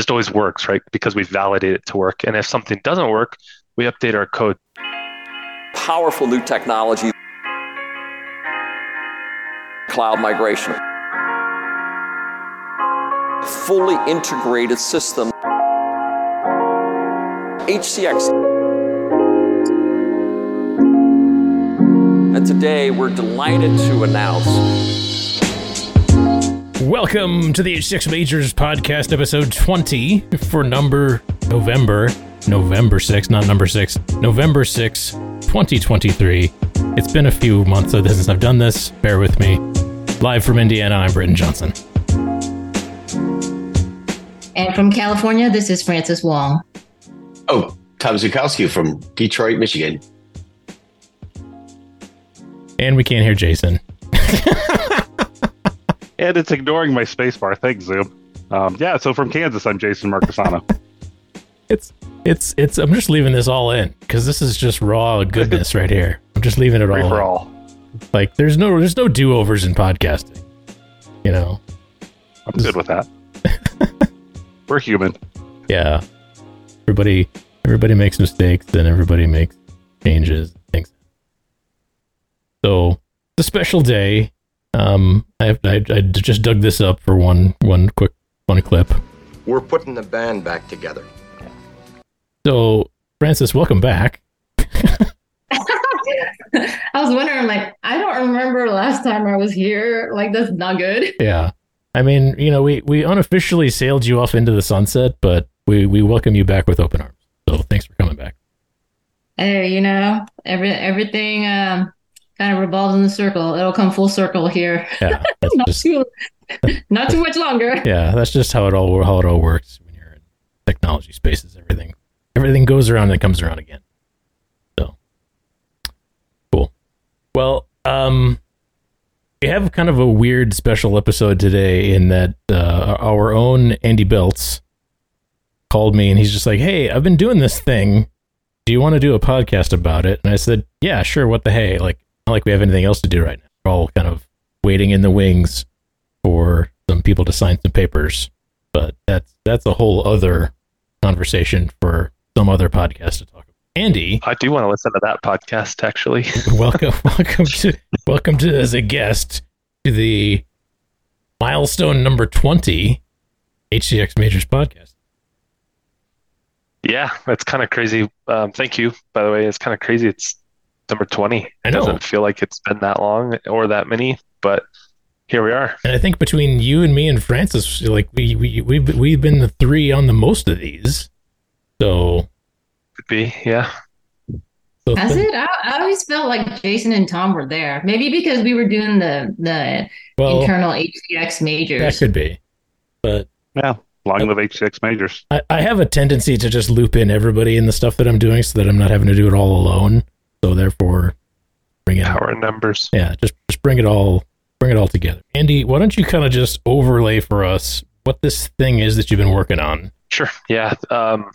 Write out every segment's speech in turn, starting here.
just always works, right? Because we validate it to work. And if something doesn't work, we update our code. Powerful new technology, cloud migration, fully integrated system, HCX. And today we're delighted to announce Welcome to the HCX Majors podcast, episode 20 for number November, November 6, not number 6, November 6, 2023. It's been a few months since I've done this. Bear with me. Live from Indiana, I'm Britton Johnson. And from California, this is Francis Wong. Oh, Tom Zukowski from Detroit, Michigan. And we can't hear Jason. and it's ignoring my spacebar. Thanks, Zoom. Um, yeah, so from Kansas, I'm Jason Marcasano. it's it's it's. I'm just leaving this all in because this is just raw goodness right here. I'm just leaving it Free all. for in. all. Like there's no there's no do overs in podcasting. You know. I'm good with that. We're human. Yeah. Everybody everybody makes mistakes and everybody makes changes. Things. So the special day. Um, I, I I just dug this up for one one quick funny clip. We're putting the band back together. So Francis, welcome back. I was wondering, like, I don't remember last time I was here. Like, that's not good. Yeah. I mean, you know, we, we unofficially sailed you off into the sunset, but we, we welcome you back with open arms. So thanks for coming back. Hey, you know, every everything um, kind of revolves in the circle. It'll come full circle here. Yeah. Not just, too, not too much longer. yeah, that's just how it all how it all works when you're in technology spaces. Everything everything goes around and comes around again. So cool. Well, um, we have kind of a weird special episode today in that uh, our own Andy Belts called me and he's just like, "Hey, I've been doing this thing. Do you want to do a podcast about it?" And I said, "Yeah, sure. What the hey? Like, not like we have anything else to do right now. We're all kind of waiting in the wings for some people to sign some papers, but that's that's a whole other conversation for some other podcast to talk about." Andy, I do want to listen to that podcast, actually. welcome, welcome to welcome to as a guest to the milestone number twenty HCX Majors podcast. yeah, that's kind of crazy. Um, thank you, by the way. It's kind of crazy. It's number 20. I It know. doesn't feel like it's been that long or that many, but here we are. And I think between you and me and Francis, like we we we've we've been the three on the most of these. So, Could be, yeah. so Has it? I, I always felt like Jason and Tom were there. Maybe because we were doing the the well, internal HCX majors. that could be, but Yeah, long live HCX majors. I, I have a tendency to just loop in everybody in the stuff that I'm doing, so that I'm not having to do it all alone. So therefore, bring it Power in numbers. Yeah, just just bring it all bring it all together. Andy, why don't you kind of just overlay for us what this thing is that you've been working on? Sure. Yeah. Um,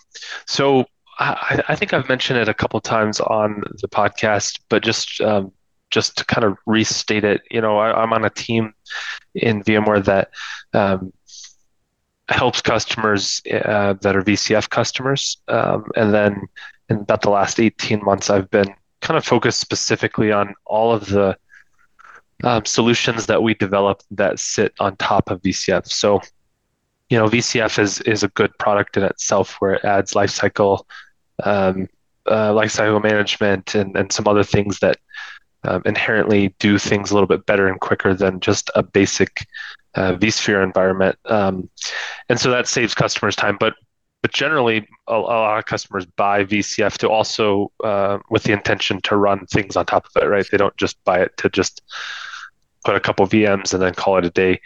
so I, I think I've mentioned it a couple times on the podcast, but just um, just to kind of restate it, you know, I, I'm on a team in VMware that um, helps customers uh, that are VCF customers, um, and then in about the last 18 months, I've been kind of focus specifically on all of the um, solutions that we develop that sit on top of VCF. So you know, VCF is is a good product in itself where it adds lifecycle, um, uh, lifecycle management and, and some other things that um, inherently do things a little bit better and quicker than just a basic uh, vSphere environment. Um, and so that saves customers time. But but generally, a, a lot of customers buy VCF to also uh, with the intention to run things on top of it, right? They don't just buy it to just put a couple VMs and then call it a day.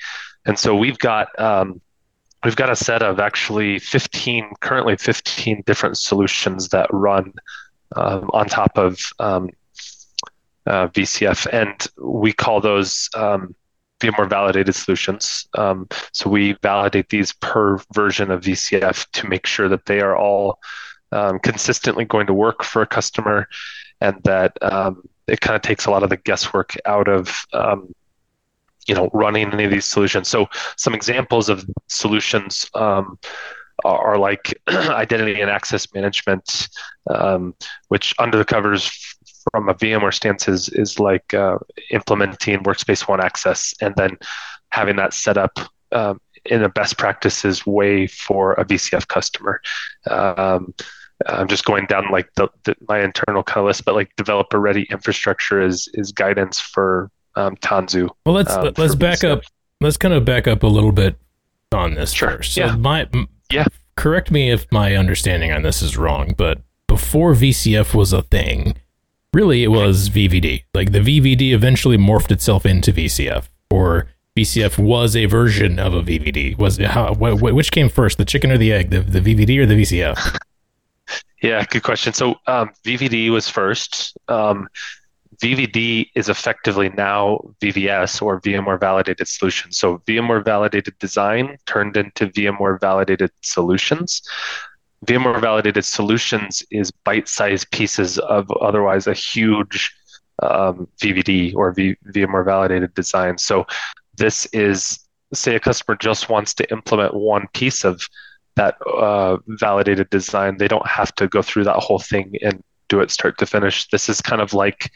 And so we've got um, we've got a set of actually 15 currently 15 different solutions that run um, on top of um, uh, VCF, and we call those um, VMware validated solutions. Um, so we validate these per version of VCF to make sure that they are all um, consistently going to work for a customer, and that um, it kind of takes a lot of the guesswork out of um, you know running any of these solutions. So some examples of solutions um, are, are like identity and access management, um, which under the covers from a VMware stance is is like uh, implementing Workspace ONE Access and then having that set up um, in a best practices way for a VCF customer. Um, I'm just going down like the, the, my internal kind of list, but like developer ready infrastructure is is guidance for um, Tanzu. Well, let's um, let's back VCF. up. Let's kind of back up a little bit on this Sure, first. So yeah. my Yeah. Correct me if my understanding on this is wrong, but before VCF was a thing, really it was VVD. Like the VVD eventually morphed itself into VCF, or VCF was a version of a VVD. Was how? Wh- which came first, the chicken or the egg? The, the VVD or the VCF? Yeah, good question. So um, VVD was first. Um, VVD is effectively now VVS or VMware Validated Solutions. So VMware Validated Design turned into VMware Validated Solutions. VMware Validated Solutions is bite-sized pieces of otherwise a huge um, VVD or v- VMware Validated Design. So this is, say, a customer just wants to implement one piece of that uh, validated design. They don't have to go through that whole thing and do it start to finish. This is kind of like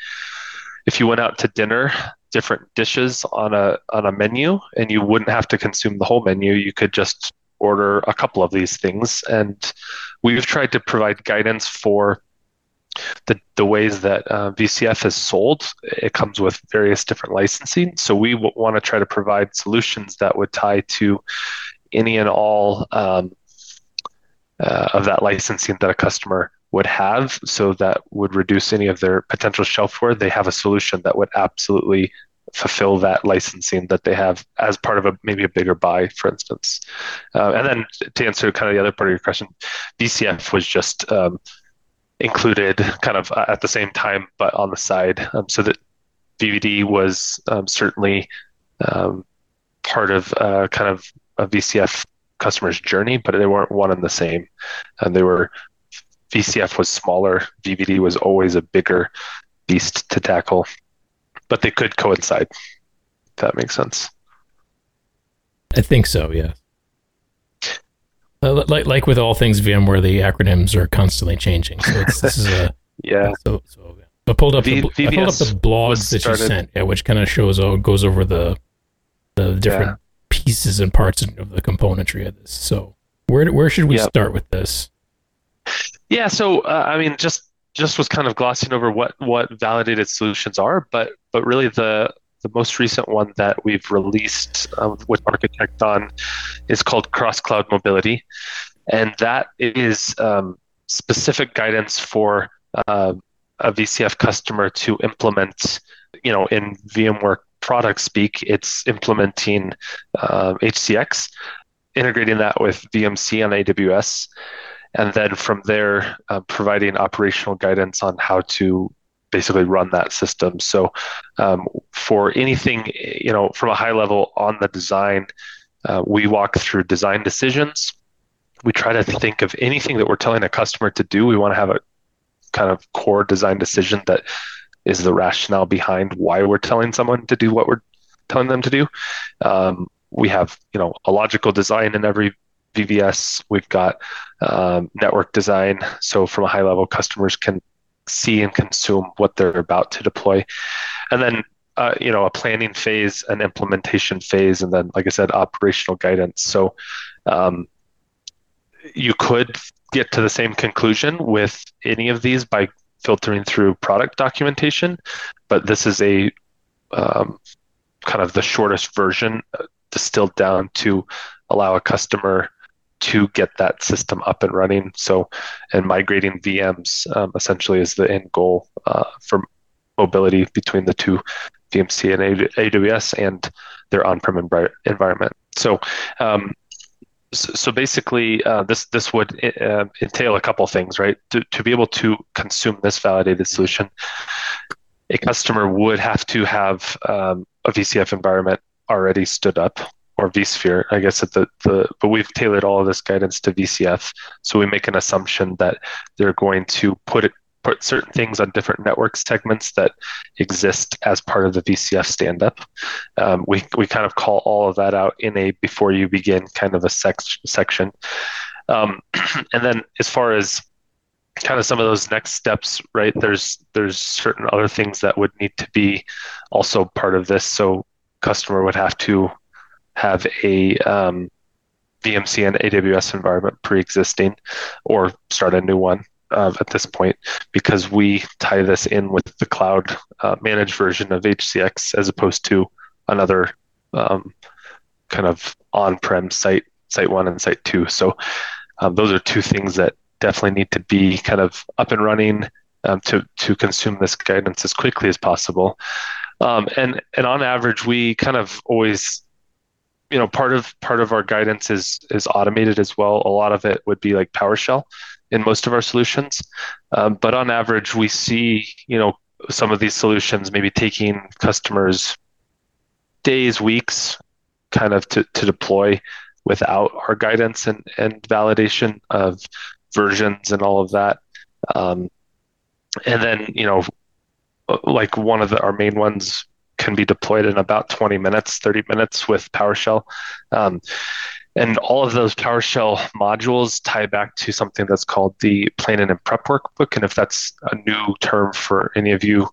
if you went out to dinner, different dishes on a on a menu, and you wouldn't have to consume the whole menu. You could just order a couple of these things, and we've tried to provide guidance for the, the ways that uh, VCF is sold. It comes with various different licensing. So we w- want to try to provide solutions that would tie to any and all um, uh, of that licensing that a customer would have so that would reduce any of their potential shelfware they have a solution that would absolutely fulfill that licensing that they have as part of a maybe a bigger buy for instance. Uh, and then to answer kind of the other part of your question vcf was just um, included kind of at the same time but on the side. Um, so that vvd was um, certainly um, part of uh, kind of a vcf customer's journey but they weren't one and the same. And they were VCF was smaller, VVD was always a bigger beast to tackle, but they could coincide. If that makes sense. I think so. Yeah. Uh, like like with all things VMware, the acronyms are constantly changing. So it's, this is a Yeah. So, so. I pulled up V- the I pulled up the blogs that you sent, yeah, which kind of shows oh, goes over the the different Yeah. pieces and parts of the componentry of this. So where where should we Yep. start with this? Yeah. So uh, I mean, just just was kind of glossing over what what validated solutions are, but but really the the most recent one that we've released um, with Architect on is called Cross Cloud Mobility, and that is um, specific guidance for uh, a VCF customer to implement. You know, in VMware product speak, it's implementing um, HCX, integrating that with VMC on AWS, and then from there, uh, providing operational guidance on how to basically run that system. So, um, for anything, you know, from a high level on the design, uh, we walk through design decisions. We try to think of anything that we're telling a customer to do. We want to have a kind of core design decision that is the rationale behind why we're telling someone to do what we're telling them to do. Um, we have, you know, a logical design in every VVS. We've got um, network design. So from a high level, customers can see and consume what they're about to deploy. And then, uh, you know, a planning phase, an implementation phase, and then, like I said, operational guidance. So um, you could get to the same conclusion with any of these by filtering through product documentation, but this is a um, kind of the shortest version uh, distilled down to allow a customer to get that system up and running. So, and migrating VMs um, essentially is the end goal uh, for mobility between the two VMC and AWS and their on-prem envi- environment. So, um, so, so basically, uh, this this would uh, entail a couple things, right? To to be able to consume this validated solution, a customer would have to have um, a VCF environment already stood up or vSphere, I guess at the, the but we've tailored all of this guidance to VCF. So we make an assumption that they're going to put it put certain things on different network segments that exist as part of the VCF stand up. Um, we we kind of call all of that out in a before you begin kind of a sec- section. Um, and then as far as kind of some of those next steps, right? There's there's certain other things that would need to be also part of this. So customer would have to have a um, VMC and AWS environment pre-existing, or start a new one uh, at this point, because we tie this in with the cloud uh, managed version of HCX as opposed to another um, kind of on-prem site, site one and site two. So um, those are two things that definitely need to be kind of up and running um, to to consume this guidance as quickly as possible. Um, and and on average, we kind of always, you know, part of part of our guidance is is automated as well. A lot of it would be like PowerShell in most of our solutions, um, but on average, we see you know some of these solutions maybe taking customers days, weeks, kind of to to deploy without our guidance and, and validation of versions and all of that. Um, and then, you know, like one of the, our main ones can be deployed in about 20 minutes, 30 minutes with PowerShell. Um, and all of those PowerShell modules tie back to something that's called the Planning and Prep Workbook. And if that's a new term for any of you,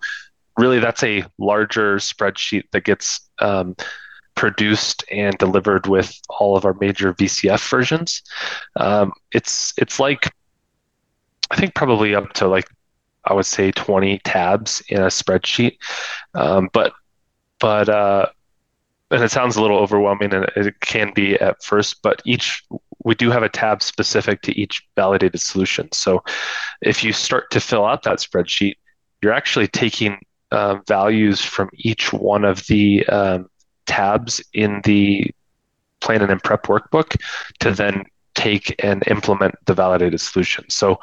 really that's a larger spreadsheet that gets um, produced and delivered with all of our major VCF versions. Um, it's it's like I think probably up to like I would say 20 tabs in a spreadsheet, um, but but uh, and it sounds a little overwhelming and it can be at first, but each we do have a tab specific to each validated solution. So if you start to fill out that spreadsheet, you're actually taking uh, values from each one of the um, tabs in the plan and prep workbook to then take and implement the validated solution. So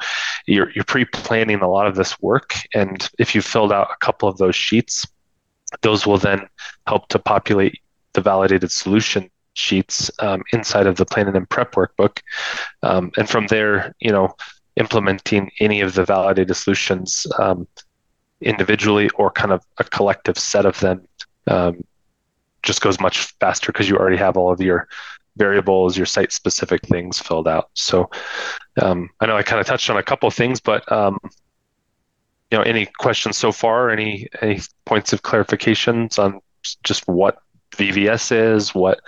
you're, you're pre-planning a lot of this work. And if you filled out a couple of those sheets, those will then help to populate the validated solution sheets um, inside of the plan and prep workbook. Um, and from there, you know, implementing any of the validated solutions um, individually or kind of a collective set of them um, just goes much faster because you already have all of your variables, your site specific things filled out. So um, I know I kind of touched on a couple things, but um, you know, any questions so far? Any any points of clarifications on just what VVS is, what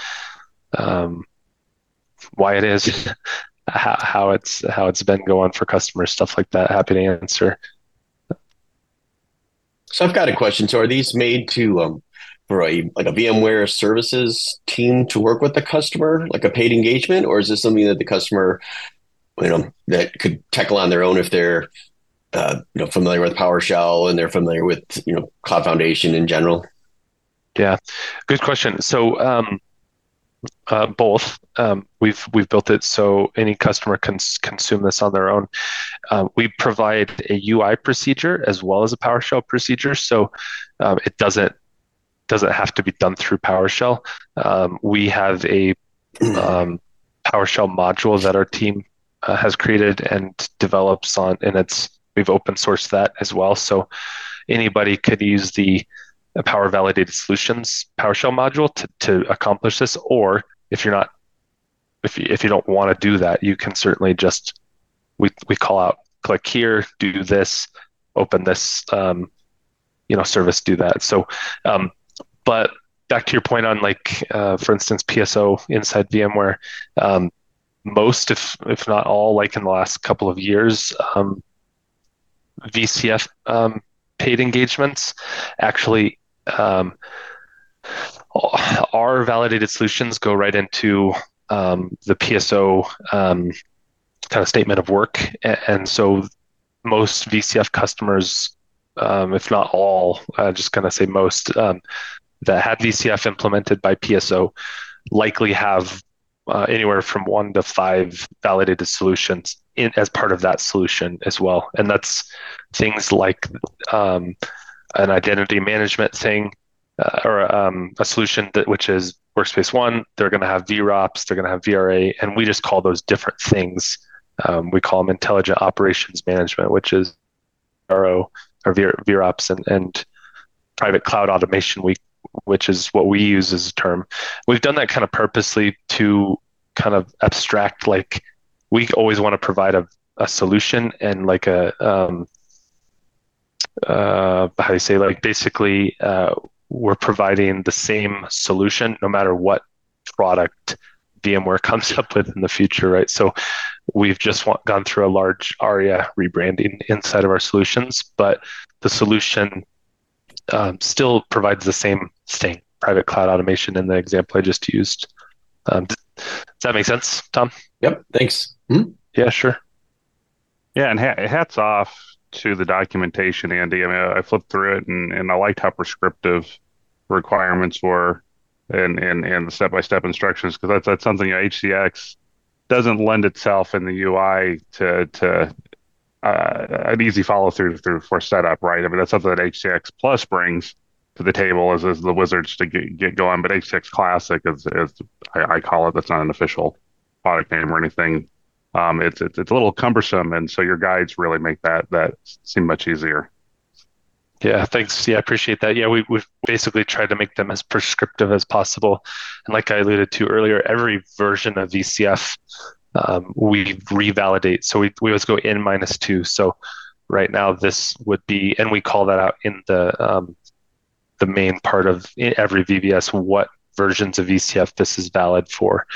um, why it is, how, how it's how it's been going for customers, stuff like that. Happy to answer. So I've got a question. So are these made to um, for a like a VMware services team to work with the customer, like a paid engagement, or is this something that the customer, you know, that could tackle on their own if they're uh, you know familiar with PowerShell and they're familiar with you know Cloud Foundation in general? Yeah, good question. So um, uh, both. Um, we've we've built it so any customer can consume this on their own. Um, we provide a UI procedure as well as a PowerShell procedure, so um, it doesn't doesn't have to be done through PowerShell. Um, we have a um, PowerShell module that our team uh, has created and develops on, and it's we've open sourced that as well. So anybody could use the Power Validated Solutions PowerShell module to, to accomplish this. Or if you're not, if you, if you don't want to do that, you can certainly just we we call out click here, do this, open this um, you know service, do that. So um, but back to your point on like, uh, for instance, PSO inside VMware, um, most, if if not all, like in the last couple of years, um, VCF um, paid engagements actually um, our validated solutions go right into um, the PSO um, kind of statement of work, and, so most VCF customers, um, if not all, uh, just gonna say most, um, that had VCF implemented by PSO likely have uh, anywhere from one to five validated solutions in, as part of that solution as well. And that's things like um, an identity management thing uh, or um, a solution that which is Workspace ONE. They're going to have VROPS, they're going to have VRA, and we just call those different things. Um, we call them intelligent operations management, which is RO or VROPS and, and private cloud automation. We which is what we use as a term. We've done that kind of purposely to kind of abstract like we always want to provide a, a solution and like a um, uh, how do you say like basically uh, we're providing the same solution no matter what product VMware comes up with in the future, right? So we've just want, gone through a large ARIA rebranding inside of our solutions, but the solution um, still provides the same thing, private cloud automation in the example I just used. Um, does that make sense, Tom? Yep. Thanks. Hmm? Yeah, sure. Yeah, and hats off to the documentation, Andy. I mean, I flipped through it and, and I liked how prescriptive requirements were and and and the step by step instructions because that's that's something HCX doesn't lend itself in the UI to to uh, an easy follow through through for setup, right? I mean that's something that HCX Plus brings to the table as, as the wizards to get, get going, but HCX Classic is, is I, I call it. That's not an official product name or anything. Um, it's, it's it's a little cumbersome, and so your guides really make that that seem much easier. Yeah, thanks. Yeah, I appreciate that. Yeah, we, we've basically tried to make them as prescriptive as possible. And like I alluded to earlier, every version of VCF um, we revalidate. So we, we always go n minus two. So right now this would be, and we call that out in the um, the main part of every VVS what versions of VCF this is valid for.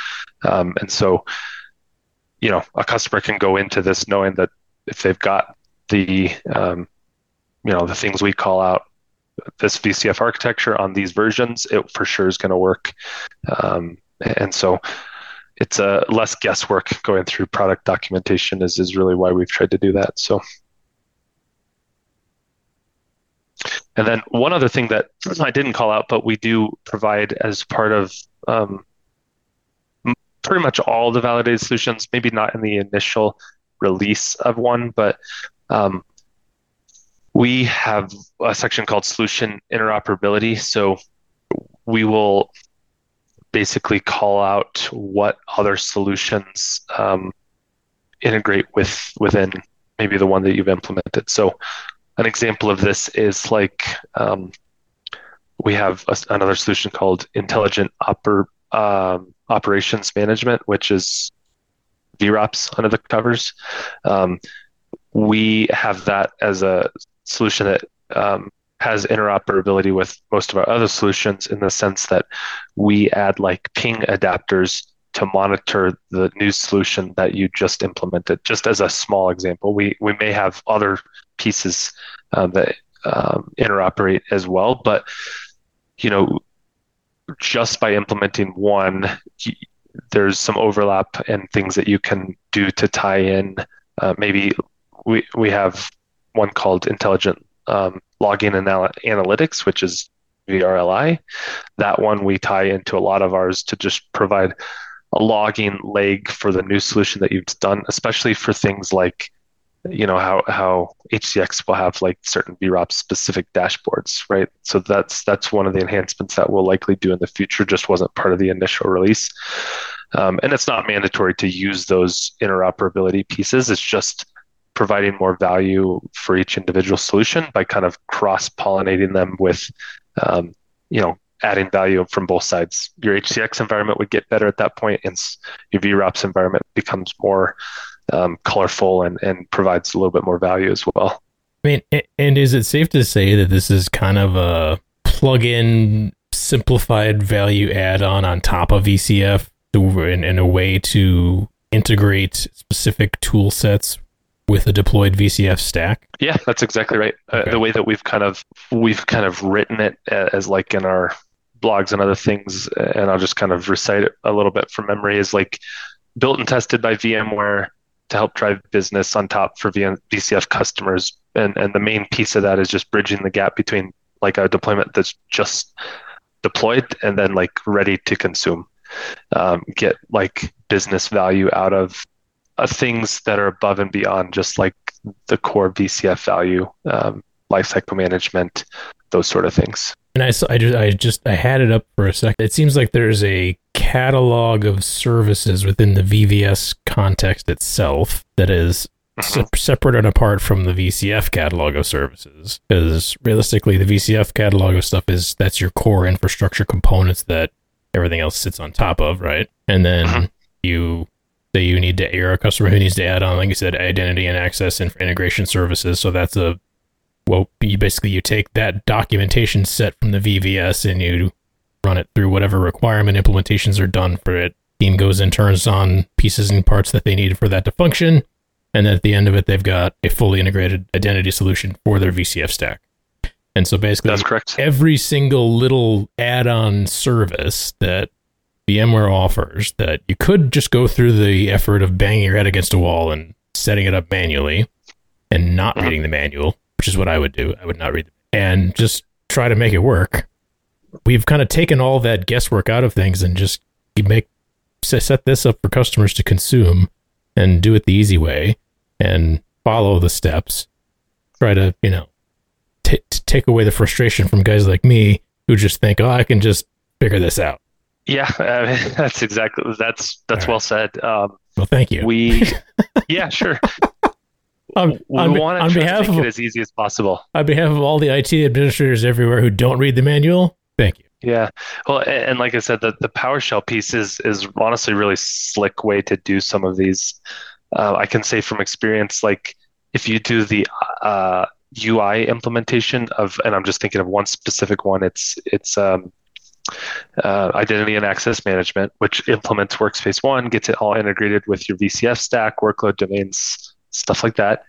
Um, and so, you know, a customer can go into this knowing that if they've got the um, you know the things we call out this VCF architecture on these versions, it for sure is going to work. Um, and so it's a uh, less guesswork going through product documentation is, is really why we've tried to do that. So, and then one other thing that I didn't call out, but we do provide as part of um, pretty much all the validated solutions, maybe not in the initial release of one, but um, we have a section called solution interoperability. So we will basically call out what other solutions um, integrate with within maybe the one that you've implemented. So an example of this is like um, we have a, another solution called intelligent oper, um, operations management, which is VROPS under the covers. Um, we have that as a solution that um, has interoperability with most of our other solutions in the sense that we add like ping adapters to monitor the new solution that you just implemented. Just as a small example, we we may have other pieces uh, that um, interoperate as well, but you know, just by implementing one, there's some overlap and things that you can do to tie in. Uh, maybe we we have one called Intelligent um, Logging Anal- Analytics, which is VRLI. That one we tie into a lot of ours to just provide a logging leg for the new solution that you've done, especially for things like you know how how HCX will have like certain VROP specific dashboards, right? So that's that's one of the enhancements that we'll likely do in the future. Just wasn't part of the initial release, um, and it's not mandatory to use those interoperability pieces. It's just providing more value for each individual solution by kind of cross pollinating them with, um, you know, adding value from both sides. Your HCX environment would get better at that point, and your VROPS environment becomes more um, colorful and, and provides a little bit more value as well. I mean, and is it safe to say that this is kind of a plug-in simplified value add-on on top of VCF in, in a way to integrate specific tool sets with a deployed VCF stack? Yeah, that's exactly right. Uh, okay. Uh, the way that we've kind of we've kind of written it as like in our blogs and other things, and I'll just kind of recite it a little bit from memory is like built and tested by VMware to help drive business on top for VM, VCF customers. And and the main piece of that is just bridging the gap between like a deployment that's just deployed and then like ready to consume. Um, get like business value out of uh, things that are above and beyond just like the core VCF value, um, lifecycle management, those sort of things. And I, I just, I just, I had it up for a second. It seems like there's a catalog of services within the VVS context itself that is mm-hmm. se- separate and apart from the VCF catalog of services. Because realistically, the VCF catalog of stuff is that's your core infrastructure components that everything else sits on top of, right? And then mm-hmm. you Say you need to, you're a customer who needs to add on, like you said, identity and access and integration services. So that's a well, you basically you take that documentation set from the VVS and you run it through whatever requirement implementations are done for it. Team goes and turns on pieces and parts that they need for that to function, and then at the end of it, they've got a fully integrated identity solution for their VCF stack. And so basically, That's correct. every single little add-on service that VMware offers that you could just go through the effort of banging your head against a wall and setting it up manually and not reading the manual, which is what I would do. I would not read and just try to make it work. We've kind of taken all that guesswork out of things and just make set this up for customers to consume and do it the easy way and follow the steps. Try to, you know, t- take away the frustration from guys like me who just think, "Oh, I can just figure this out." Yeah, I mean, that's exactly that's that's right. well said. Um, Well, thank you. we, yeah, sure. on, We on, want on to try behalf to make of it as easy as possible. on behalf of all the IT administrators everywhere who don't read the manual, thank you. Yeah. Well, a- and like I said, the, the PowerShell piece is is honestly a really slick way to do some of these. Uh, I can say from experience, like if you do the uh, UI implementation of, and I'm just thinking of one specific one, it's it's um, uh, identity and access management, which implements Workspace ONE, gets it all integrated with your VCF stack, workload domains, stuff like that.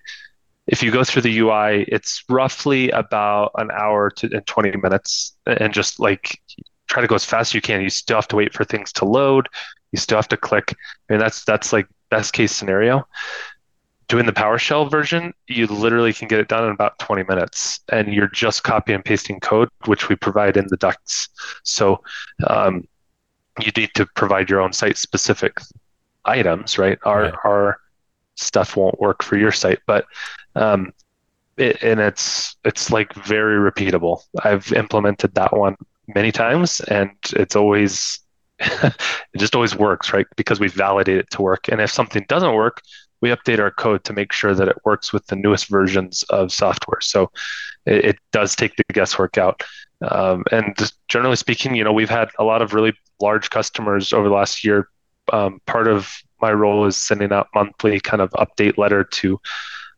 If you go through the UI, it's roughly about an hour to and 20 minutes, and just like try to go as fast as you can. You still have to wait for things to load. You still have to click. I mean, that's that's like best case scenario. Doing the PowerShell version, you literally can get it done in about 20 minutes, and you're just copy and pasting code, which we provide in the ducts. So um, you need to provide your own site specific items, right? Our Right. our stuff won't work for your site, but um, it, and it's it's like very repeatable. I've implemented that one many times, and it's always it just always works, right? Because we validate it to work. And if something doesn't work, we update our code to make sure that it works with the newest versions of software. So it, it does take the guesswork out. Um, and generally speaking, you know, we've had a lot of really large customers over the last year. Um, part of my role is sending out monthly kind of update letter to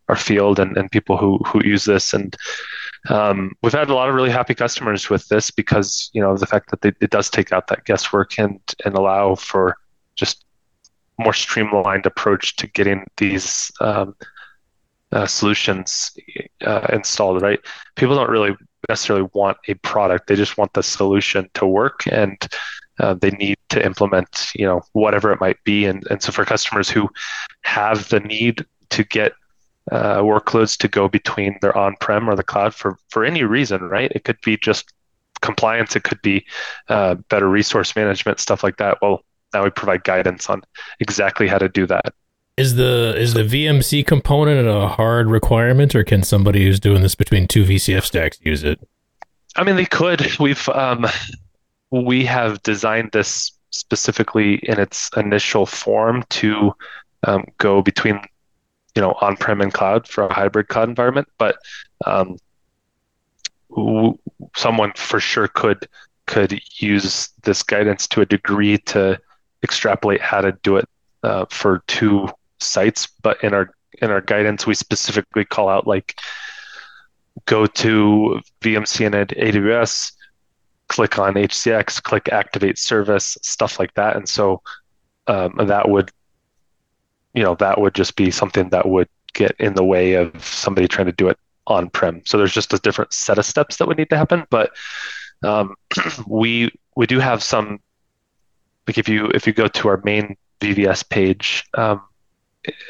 our field and, and people who who use this and um, we've had a lot of really happy customers with this because you know the fact that they, it does take out that guesswork and and allow for just more streamlined approach to getting these um, uh, solutions uh, installed right people don't really necessarily want a product they just want the solution to work and uh, they need to implement you know whatever it might be and, and so for customers who have the need to get uh, workloads to go between their on-prem or the cloud for for any reason, right? It could be just compliance, it could be uh, better resource management, stuff like that. Well, now we provide guidance on exactly how to do that. Is the is the VMC component a hard requirement, or can somebody who's doing this between two VCF stacks use it? I mean, they could. We've um, we have designed this specifically in its initial form to um, go between you know on-prem and cloud for a hybrid cloud environment but um, w- someone for sure could could use this guidance to a degree to extrapolate how to do it uh, for two sites but in our in our guidance we specifically call out like go to VMC and AWS click on HCX click activate service stuff like that. And so um, that would you know that would just be something that would get in the way of somebody trying to do it on prem so there's just a different set of steps that would need to happen but um, we we do have some like if you if you go to our main vvs page um,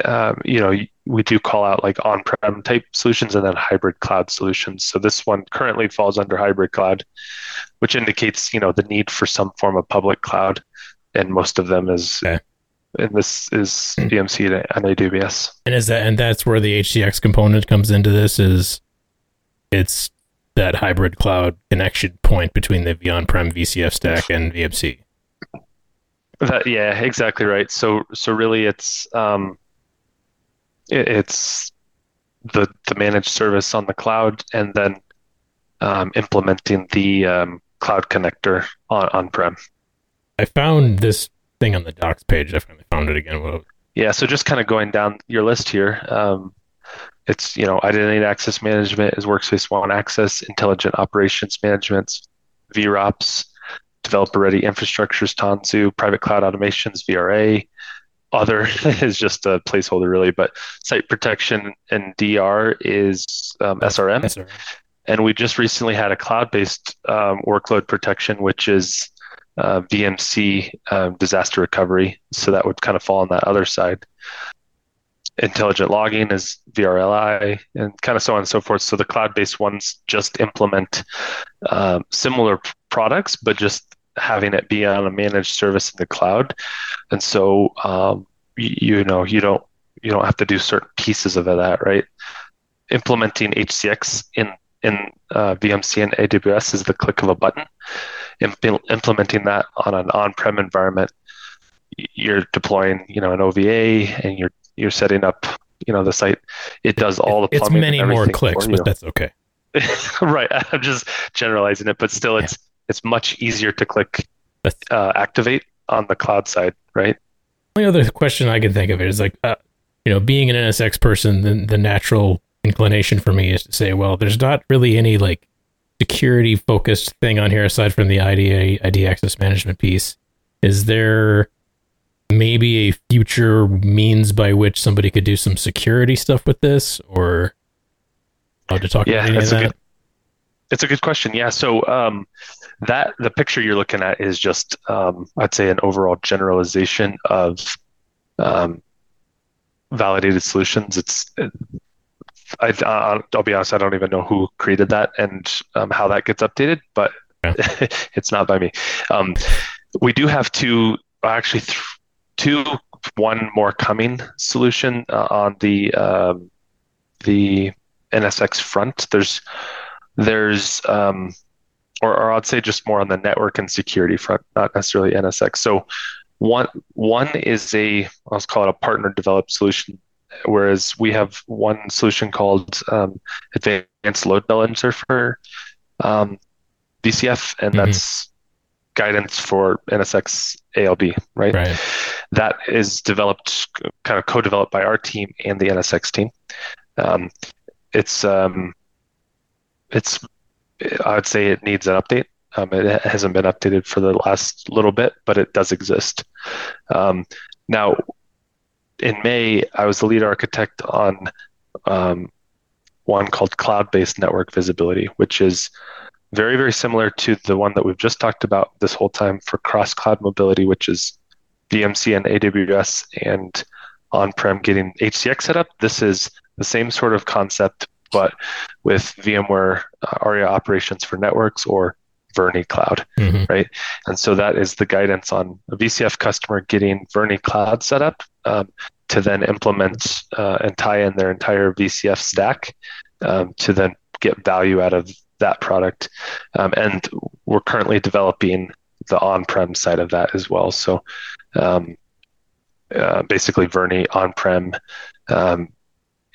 uh, you know we do call out like on-prem type solutions and then hybrid cloud solutions so this one currently falls under hybrid cloud which indicates you know the need for some form of public cloud and most of them is Okay. and this is VMC and AWS. And is that and that's where the HCX component comes into this? Is it's that hybrid cloud connection point between the on-prem VCF stack and VMC? That yeah, exactly right. So so really, it's um, it, it's the the managed service on the cloud, and then um, implementing the um, cloud connector on on prem. I found this thing on the docs page. I finally found it again. Well, Yeah, so just kind of going down your list here. Um, it's you know identity access management is workspace one access, intelligent operations management, VROPS, developer ready infrastructures, Tanzu, private cloud automations, VRA. Other is just a placeholder really, but site protection and DR is um, SRM. SRM. And we just recently had a cloud-based um, workload protection, which is uh, VMC um, disaster recovery. So that would kind of fall on that other side. Intelligent logging is VRLI, and kind of so on and so forth. So the cloud-based ones just implement um, similar products, but just having it be on a managed service in the cloud. And so um, you, you know you don't you don't have to do certain pieces of that, right? Implementing HCX in in uh, VMC and AWS is the click of a button. Imp- implementing that on an on-prem environment, you're deploying, you know, an OVA, and you're you're setting up, you know, the site. It does all the plumbing. It's many more clicks, but that's okay. right. I'm just generalizing it, but still, it's it's much easier to click uh, activate on the cloud side, right? only other question I can think of is like, uh, you know, being an NSX person, the, the natural inclination for me is to say, well, there's not really any like security focused thing on here aside from the IDA ID access management piece. Is there maybe a future means by which somebody could do some security stuff with this, or how to talk Yeah, about any of that's a that? good. It's a good question. Yeah. So um, that the picture you're looking at is just, um, I'd say, an overall generalization of um, validated solutions. It's, I, I, I'll be honest, I don't even know who created that and um, how that gets updated, but it's not by me. Um, we do have two, actually, th- two, one more coming solution uh, on the um, the NSX front. There's there's um, or, or I'd say just more on the network and security front, not necessarily NSX. So one one is a let's call it a partner developed solution, whereas we have one solution called um, Advanced Load Balancer for um, VCF, and Mhm. that's guidance for NSX ALB, right? Right. That is developed, kind of co-developed by our team and the NSX team. Um, it's um, it's I'd say it needs an update. Um, it hasn't been updated for the last little bit, but it does exist. Um, now, in May, I was the lead architect on um, one called Cloud-Based Network Visibility, which is very, very similar to the one that we've just talked about this whole time for cross-cloud mobility, which is VMC and AWS and on-prem getting HCX set up. This is the same sort of concept, but with VMware uh, ARIA operations for networks or vRNI Cloud, Mhm. right? And so that is the guidance on a VCF customer getting vRNI Cloud set up um, to then implement uh, and tie in their entire VCF stack um, to then get value out of that product. Um, and we're currently developing the on-prem side of that as well. So um, uh, basically vRNI on-prem, um,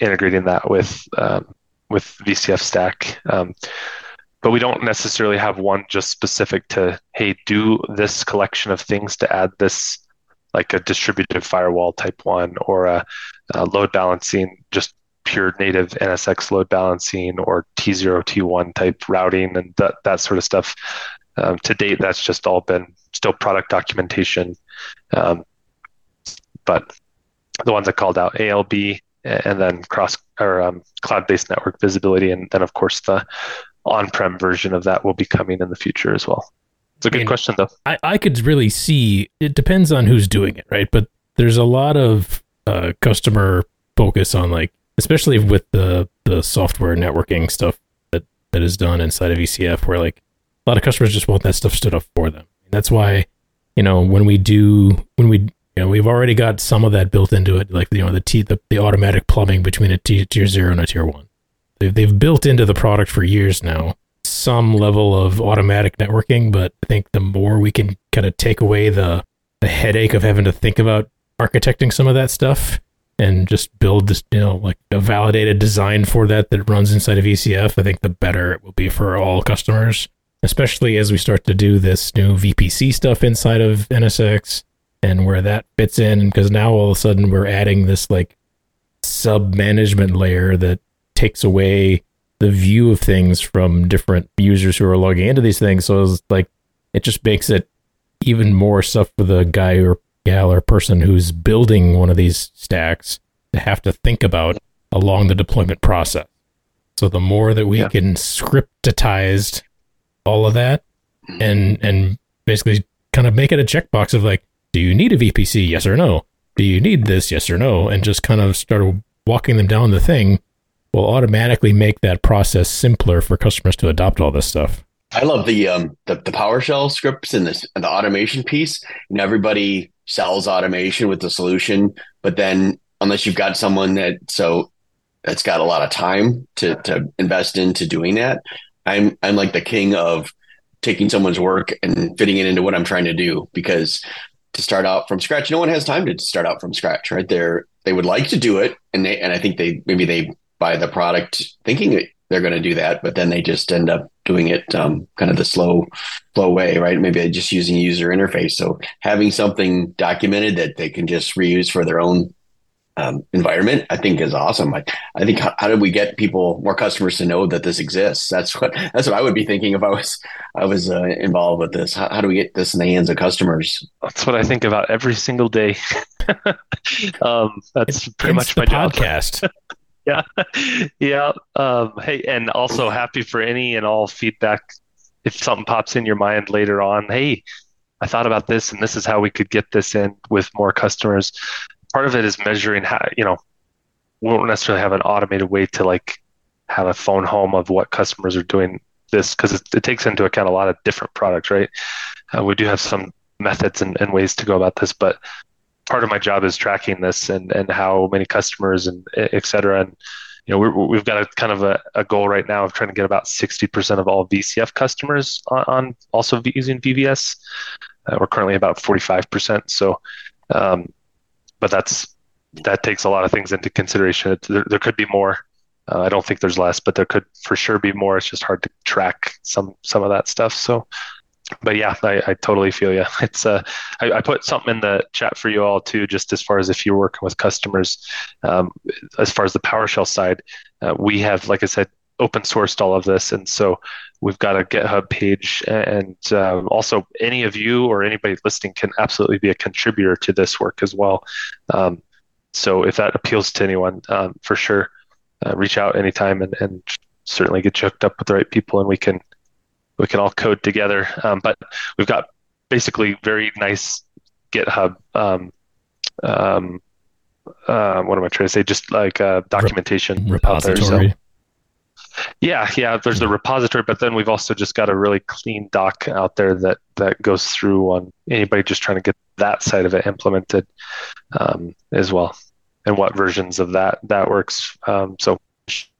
integrating that with um, with VCF stack. Um, but we don't necessarily have one just specific to hey, do this collection of things to add this like a distributed firewall type one or a, a load balancing just pure native NSX load balancing or T0 T1 type routing and that that sort of stuff. Um, to date, that's just all been still product documentation. Um, but the ones I called out, ALB, and then cross or um, cloud-based network visibility, and then of course the on-prem version of that will be coming in the future as well. It's a good mean, question, though. I, I could really see it depends on who's doing it, right? But there's a lot of uh, customer focus on like, especially with the the software networking stuff that that is done inside of VCF, where like a lot of customers just want that stuff stood up for them. That's why, you know, when we do when we know we've already got some of that built into it, like you know the T the, the automatic plumbing between a t- tier zero and a tier one. They've they've built into the product for years now some level of automatic networking, but I think the more we can kind of take away the the headache of having to think about architecting some of that stuff and just build this, you know, like a validated design for that that runs inside of VCF, I think the better it will be for all customers, especially as we start to do this new VPC stuff inside of NSX and where that fits in because now all of a sudden we're adding this like sub management layer that takes away the view of things from different users who are logging into these things. So it's like it just makes it even more stuff for the guy or gal or person who's building one of these stacks to have to think about along the deployment process. So the more that we yeah. can scriptitize all of that and and basically kind of make it a checkbox of like, do you need a VPC? Yes or no? Do you need this? Yes or no? And just kind of start walking them down the thing will automatically make that process simpler for customers to adopt all this stuff. I love the um the, the PowerShell scripts and this and the automation piece. You know, everybody sells automation with the solution, but then unless you've got someone that so that's got a lot of time to to invest into doing that, I'm I'm like the king of taking someone's work and fitting it into what I'm trying to do because to start out from scratch, no one has time to start out from scratch, right? They're they would like to do it, and they and I think they maybe they buy the product thinking that they're going to do that, but then they just end up doing it um, kind of the slow, slow way, right? Maybe just using user interface. So having something documented that they can just reuse for their own um, environment, I think is awesome. I, I think how, how do we get people more customers to know that this exists? That's what that's what I would be thinking if I was I was uh, involved with this. How, how, do we get this in the hands of customers? That's what I think about every single day. um, that's it's, pretty much my podcast. yeah, yeah. Um, hey, and also happy for any and all feedback. If something pops in your mind later on, hey, I thought about this, and this is how we could get this in with more customers part of it is measuring how you know we won't necessarily have an automated way to like have a phone home of what customers are doing this because it, it, takes into account a lot of different products right? Uh, we do have some methods and, and, ways to go about this but part of my job is tracking this and and how many customers and et cetera and you know we have got a kind of a, a, goal right now of trying to get about 60% of all vcf customers on, on also using vvs uh, we're currently about 45% so um, but that's that takes a lot of things into consideration. There, there could be more. Uh, I don't think there's less, but there could for sure be more. It's just hard to track some some of that stuff. So, but yeah, I, I totally feel you. It's uh, I, I, put something in the chat for you all too, just as far as if you're working with customers. Um, as far as the PowerShell side, uh, we have, like I said, open sourced all of this, and so we've got a GitHub page, and um, also any of you or anybody listening can absolutely be a contributor to this work as well. Um, so if that appeals to anyone, um, for sure, uh, reach out anytime and, and certainly get you hooked up with the right people, and we can we can all code together. Um, but we've got basically very nice GitHub. Um, um, uh, what am I trying to say? Just like uh, documentation repository. There, so. Yeah, yeah. There's the repository, but then we've also just got a really clean doc out there that that goes through on anybody just trying to get that side of it implemented um, as well, and what versions of that that works. Um, so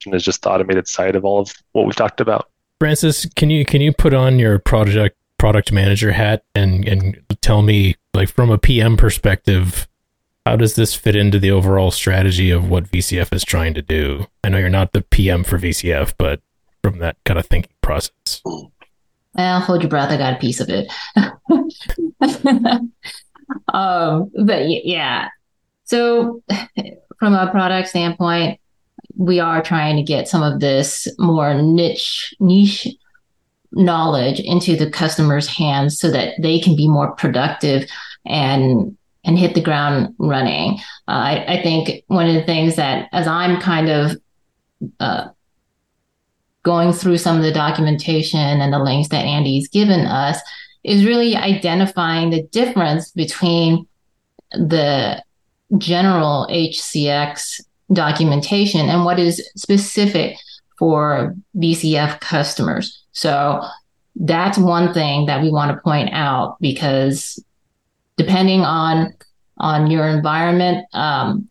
is just the automated side of all of what we've talked about. Francis, can you can you put on your project product manager hat and and tell me like from a PM perspective how does this fit into the overall strategy of what VCF is trying to do? I know you're not the PM for VCF, but from that kind of thinking process. Well, hold your breath. I got a piece of it. um, but yeah. So, from a product standpoint, we are trying to get some of this more niche niche knowledge into the customer's hands so that they can be more productive and and hit the ground running. Uh, I, I, think one of the things that, as I'm kind of uh, going through some of the documentation and the links that Andy's given us, is really identifying the difference between the general HCX documentation and what is specific for VCF customers. So that's one thing that we want to point out because depending on on your environment, um,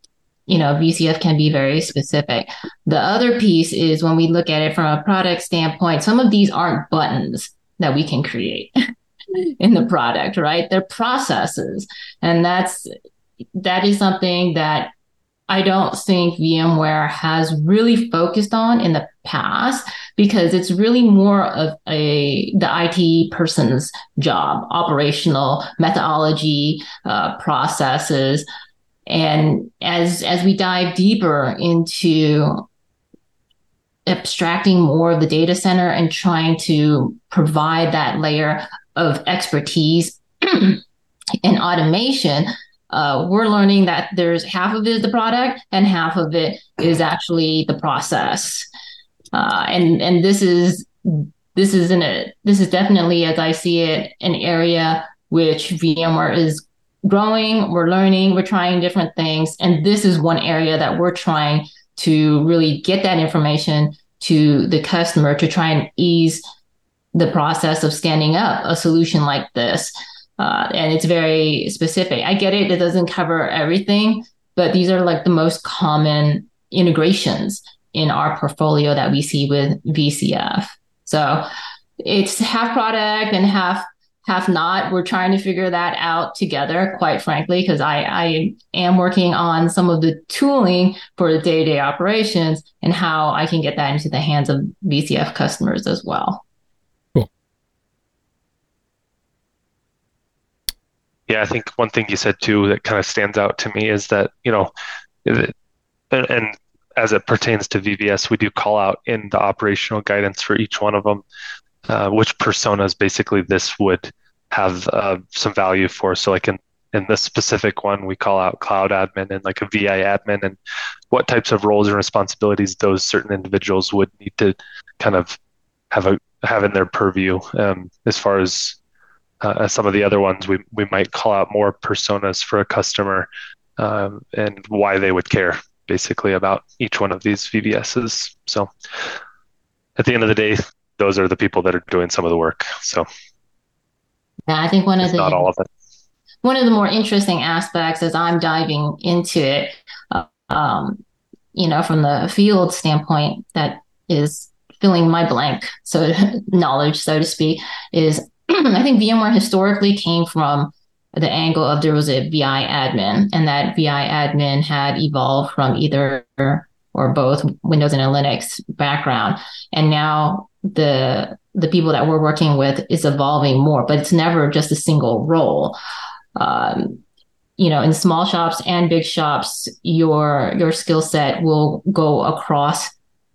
you know, VCF can be very specific. The other piece is when we look at it from a product standpoint, some of these aren't buttons that we can create in the product, right? They're processes. And that's that is something that I don't think VMware has really focused on in the past because it's really more of a the IT person's job, operational methodology, uh, processes, and as as we dive deeper into abstracting more of the data center and trying to provide that layer of expertise and automation, uh, we're learning that there's half of it is the product and half of it is actually the process. Uh, and and this is this is a this is definitely as I see it an area which VMware is growing. We're learning. We're trying different things, and this is one area that we're trying to really get that information to the customer to try and ease the process of standing up a solution like this. Uh, and it's very specific. I get it, it doesn't cover everything, but these are like the most common integrations in our portfolio that we see with VCF. So it's half product and half half not. We're trying to figure that out together, quite frankly, because I, I am working on some of the tooling for the day to day operations and how I can get that into the hands of VCF customers as well. Cool. Yeah, I think one thing you said too that kind of stands out to me is that, you know, and, and as it pertains to VVS, we do call out in the operational guidance for each one of them uh, which personas basically this would have uh, some value for. So like in, in this specific one, we call out cloud admin and like a VI admin and what types of roles and responsibilities those certain individuals would need to kind of have a have in their purview. Um, as far as uh, some of the other ones, we we might call out more personas for a customer um, and why they would care basically about each one of these VVSs. So at the end of the day, those are the people that are doing some of the work. So yeah, I think one of the not all of it. One of the more interesting aspects as I'm diving into it, um, you know, from the field standpoint, that is filling my blank, so knowledge, so to speak, is I think VMware historically came from the angle of there was a VI admin, and that VI admin had evolved from either or both Windows and a Linux background, and now the the people that we're working with is evolving more, but it's never just a single role. Um, you know, in small shops and big shops, your your skill set will go across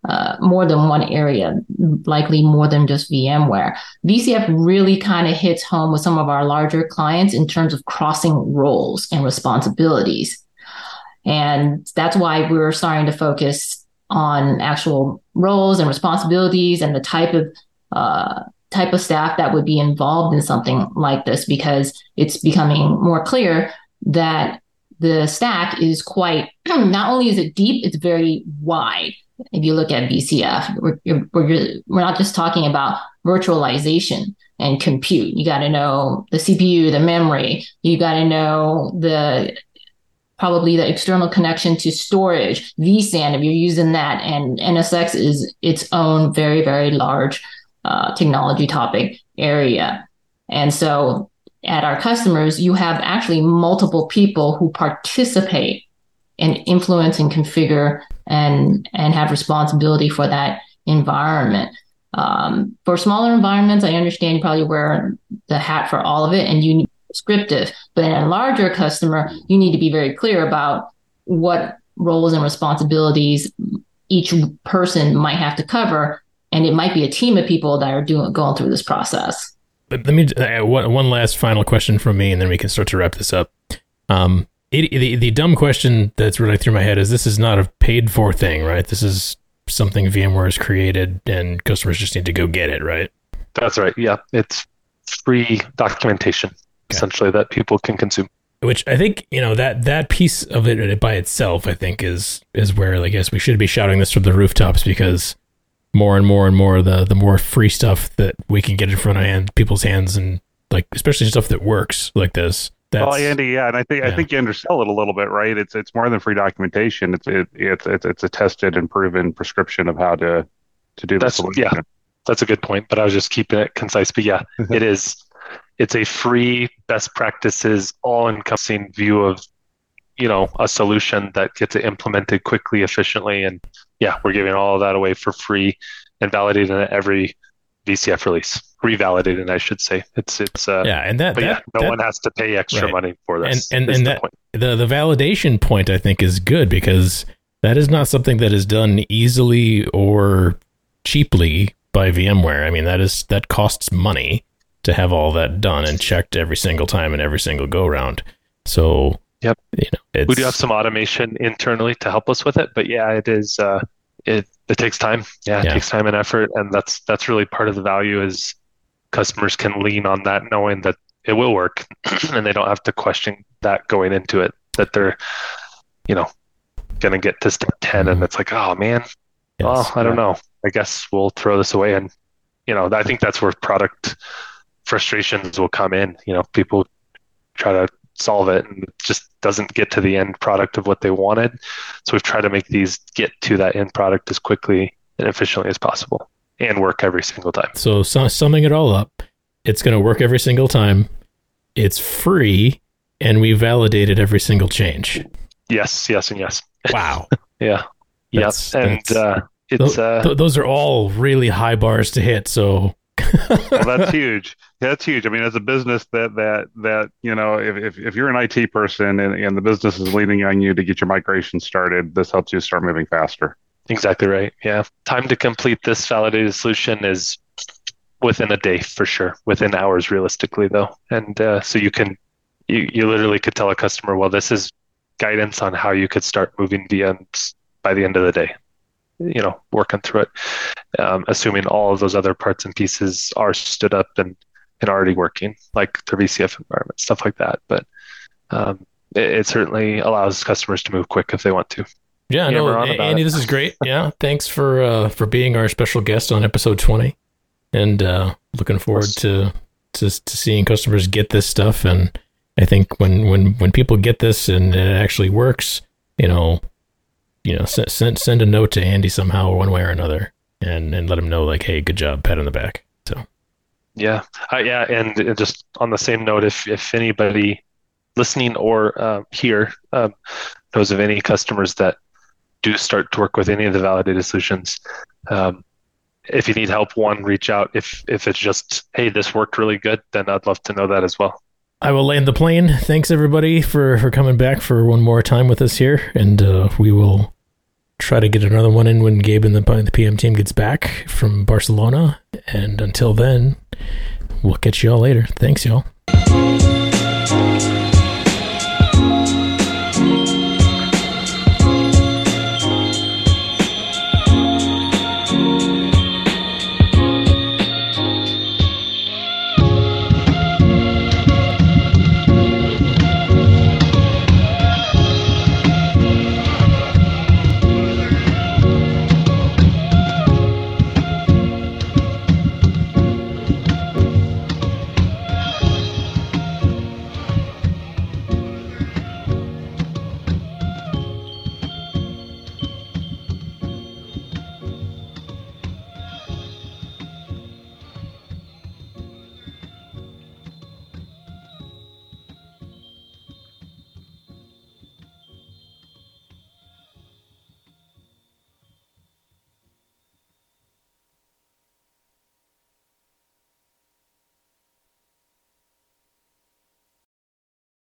uh, more than one area, likely more than just VMware. VCF really kind of hits home with some of our larger clients in terms of crossing roles and responsibilities. And that's why we're starting to focus on actual roles and responsibilities and the type of uh, type of staff that would be involved in something like this because it's becoming more clear that the stack is quite not only is it deep it's very wide if you look at VCF we're, we're, we're not just talking about virtualization and compute. You got to know the cpu the memory. You got to know the probably the external connection to storage, vSAN, if you're using that, and NSX is its own very, very large uh, technology topic area. And so at our customers, you have actually multiple people who participate and influence and configure and and have responsibility for that environment. Um, for smaller environments, I understand you probably wear the hat for all of it, and you need prescriptive. But in a larger customer, you need to be very clear about what roles and responsibilities each person might have to cover. And it might be a team of people that are doing going through this process. But let me uh, one last final question from me, and then we can start to wrap this up. Um, it, the the dumb question that's running through my head is: This is not a paid for thing, right? This is something VMware has created, and customers just need to go get it, right? That's right. Yeah, it's free documentation essentially that people can consume. Which I think you know that that piece of it by itself, I think is is where I guess we should be shouting this from the rooftops because more and more and more the the more free stuff that we can get in front of hand, people's hands and like especially stuff that works like this. That's, well, Andy, yeah, and I think yeah. I think you undersell it a little bit, right? It's it's more than free documentation. It's it, it's it's it's a tested and proven prescription of how to to do that's, Yeah, that's a good point. But I was just keeping it concise. But yeah, it is it's a free best practices all encompassing view of you know a solution that gets it implemented quickly, efficiently, and yeah, we're giving all of that away for free and validating it every VCF release, revalidating, I should say. It's it's uh, yeah, and that, but that yeah, no that- one has to pay extra Right. money for this. and and, and the that point. the the validation point I think is good because that is not something that is done easily or cheaply by VMware. I mean that is that costs money to have all that done and checked every single time and every single go round. So Yep. you know it's, we do have some automation internally to help us with it, but yeah, it is uh, it it takes time. Yeah, it Yeah. takes time and effort, and that's that's really part of the value is customers can lean on that, knowing that it will work, and they don't have to question that going into it. That they're, you know, gonna get to step 10 and it's like, oh man, yes. well, I don't know. I guess we'll throw this away, and you know, I think that's where product frustrations will come in. You know, people try to solve it and it just doesn't get to the end product of what they wanted. So we've tried to make these get to that end product as quickly and efficiently as possible and work every single time. So, su- summing it all up, it's going to work every single time. It's free, and we validated every single change. Yes, yes, and yes. Wow. Yeah. That's- yes. And that's- uh, Th- it's uh, th- those are all really high bars to hit. So, well, that's huge. That's huge. I mean, as a business that that that you know, if if, if you're an IT person and, and the business is leaning on you to get your migration started, this helps you start moving faster. Exactly right. Yeah. Time to complete this validated solution is within a day for sure, within hours realistically though. And uh, so you can, you, you literally could tell a customer, well, this is guidance on how you could start moving VMs by the end of the day, you know, working through it, um, assuming all of those other parts and pieces are stood up and, and already working, like the VCF environment, stuff like that. But um, it, it certainly allows customers to move quick if they want to. Yeah, no, Hammer on A- about Andy, it. this is great. Yeah, thanks for uh, for being our special guest on episode twenty, and uh, looking forward to, to to seeing customers get this stuff. And I think when when when people get this and it actually works, you know, you know, send send, send a note to Andy somehow, one way or another, and and let him know like, hey, good job, pat on the back. So Yeah, uh, yeah, and uh, just on the same note, if if anybody listening or uh, here um, knows of any customers that do start to work with any of the validated solutions, um, if you need help, one, reach out. If if it's just hey, this worked really good, then I'd love to know that as well. I will land the plane. Thanks everybody for for coming back for one more time with us here, and uh, we will try to get another one in when Gabe and the the PM team gets back from Barcelona. And until then, we'll catch you all later. Thanks, y'all.